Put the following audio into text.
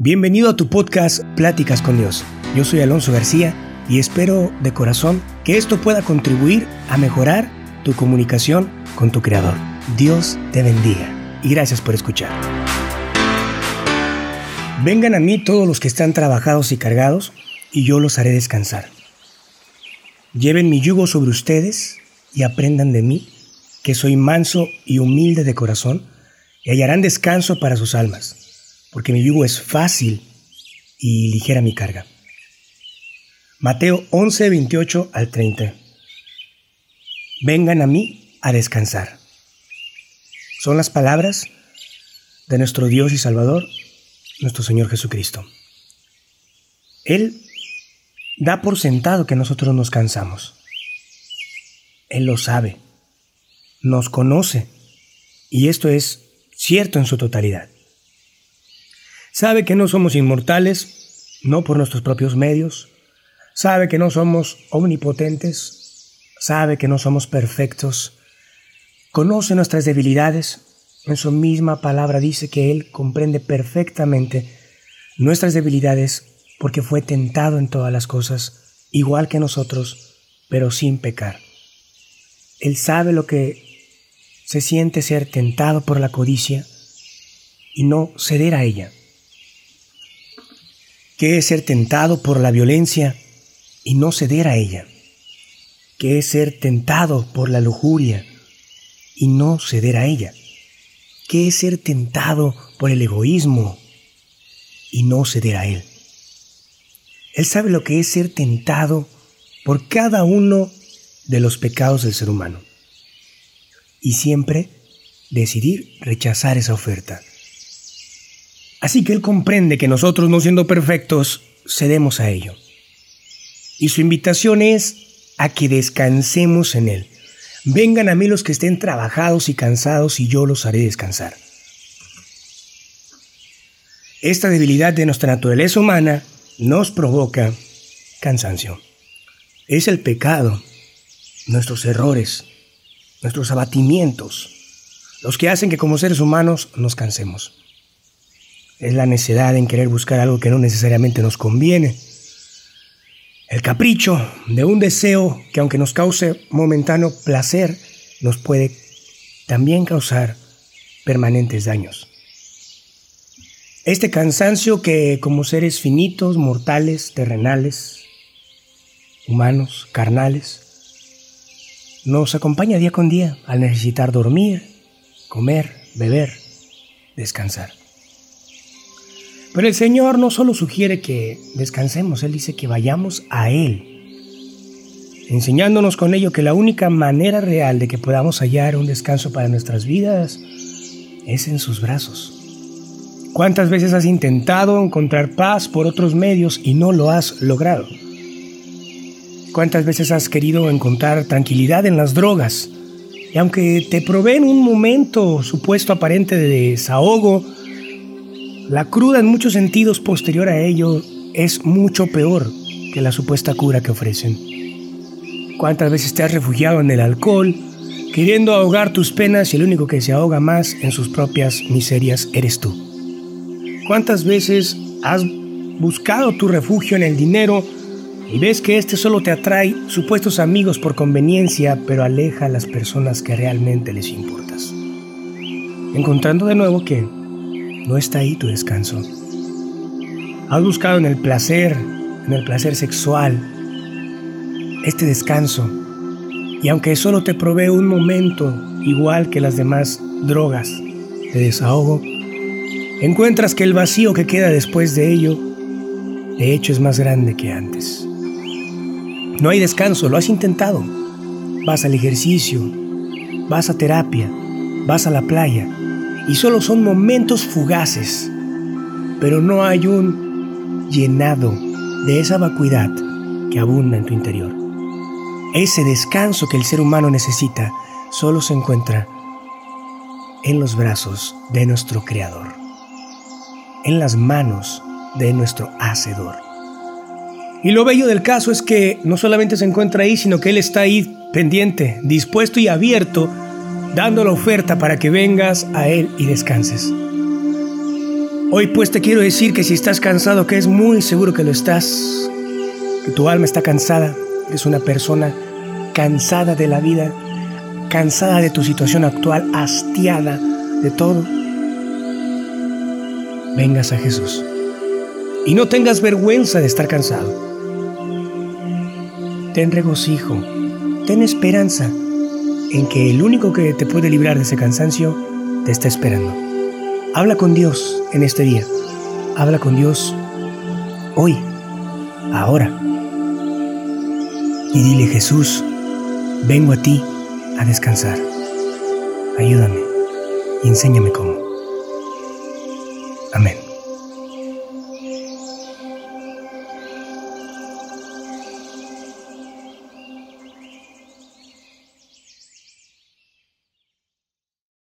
Bienvenido a tu podcast Pláticas con Dios. Yo soy Alonso García y espero de corazón que esto pueda contribuir a mejorar tu comunicación con tu Creador. Dios te bendiga y gracias por escuchar. Vengan a mí todos los que están trabajados y cargados y yo los haré descansar. Lleven mi yugo sobre ustedes y aprendan de mí, que soy manso y humilde de corazón, y hallarán descanso para sus almas porque mi yugo es fácil y ligera mi carga. Mateo 11, 28 al 30. Vengan a mí a descansar. Son las palabras de nuestro Dios y Salvador, nuestro Señor Jesucristo. Él da por sentado que nosotros nos cansamos. Él lo sabe, nos conoce, y esto es cierto en su totalidad. Sabe que no somos inmortales, no por nuestros propios medios. Sabe que no somos omnipotentes. Sabe que no somos perfectos. Conoce nuestras debilidades. En su misma palabra dice que Él comprende perfectamente nuestras debilidades porque fue tentado en todas las cosas, igual que nosotros, pero sin pecar. Él sabe lo que se siente ser tentado por la codicia y no ceder a ella que es ser tentado por la violencia y no ceder a ella, que es ser tentado por la lujuria y no ceder a ella, que es ser tentado por el egoísmo y no ceder a él. Él sabe lo que es ser tentado por cada uno de los pecados del ser humano y siempre decidir rechazar esa oferta Así que Él comprende que nosotros, no siendo perfectos, cedemos a ello. Y su invitación es a que descansemos en Él. Vengan a mí los que estén trabajados y cansados y yo los haré descansar. Esta debilidad de nuestra naturaleza humana nos provoca cansancio. Es el pecado, nuestros errores, nuestros abatimientos, los que hacen que como seres humanos nos cansemos es la necedad en querer buscar algo que no necesariamente nos conviene. El capricho de un deseo que aunque nos cause momentáneo placer, nos puede también causar permanentes daños. Este cansancio que como seres finitos, mortales, terrenales, humanos, carnales, nos acompaña día con día al necesitar dormir, comer, beber, descansar. Pero el Señor no solo sugiere que descansemos, Él dice que vayamos a Él, enseñándonos con ello que la única manera real de que podamos hallar un descanso para nuestras vidas es en sus brazos. ¿Cuántas veces has intentado encontrar paz por otros medios y no lo has logrado? ¿Cuántas veces has querido encontrar tranquilidad en las drogas? Y aunque te proveen un momento supuesto aparente de desahogo, la cruda en muchos sentidos posterior a ello es mucho peor que la supuesta cura que ofrecen. ¿Cuántas veces te has refugiado en el alcohol, queriendo ahogar tus penas y el único que se ahoga más en sus propias miserias eres tú? ¿Cuántas veces has buscado tu refugio en el dinero y ves que este solo te atrae supuestos amigos por conveniencia, pero aleja a las personas que realmente les importas? Encontrando de nuevo que no está ahí tu descanso. Has buscado en el placer, en el placer sexual, este descanso. Y aunque solo te provee un momento, igual que las demás drogas de desahogo, encuentras que el vacío que queda después de ello, de hecho, es más grande que antes. No hay descanso, lo has intentado. Vas al ejercicio, vas a terapia, vas a la playa, y solo son momentos fugaces, pero no hay un llenado de esa vacuidad que abunda en tu interior. Ese descanso que el ser humano necesita solo se encuentra en los brazos de nuestro Creador, en las manos de nuestro Hacedor. Y lo bello del caso es que no solamente se encuentra ahí, sino que Él está ahí pendiente, dispuesto y abierto dando la oferta para que vengas a Él y descanses. Hoy pues te quiero decir que si estás cansado, que es muy seguro que lo estás, que tu alma está cansada, eres una persona cansada de la vida, cansada de tu situación actual, hastiada de todo, vengas a Jesús. Y no tengas vergüenza de estar cansado. Ten regocijo, ten esperanza en que el único que te puede librar de ese cansancio te está esperando. Habla con Dios en este día. Habla con Dios hoy, ahora. Y dile, Jesús, vengo a ti a descansar. Ayúdame y enséñame cómo.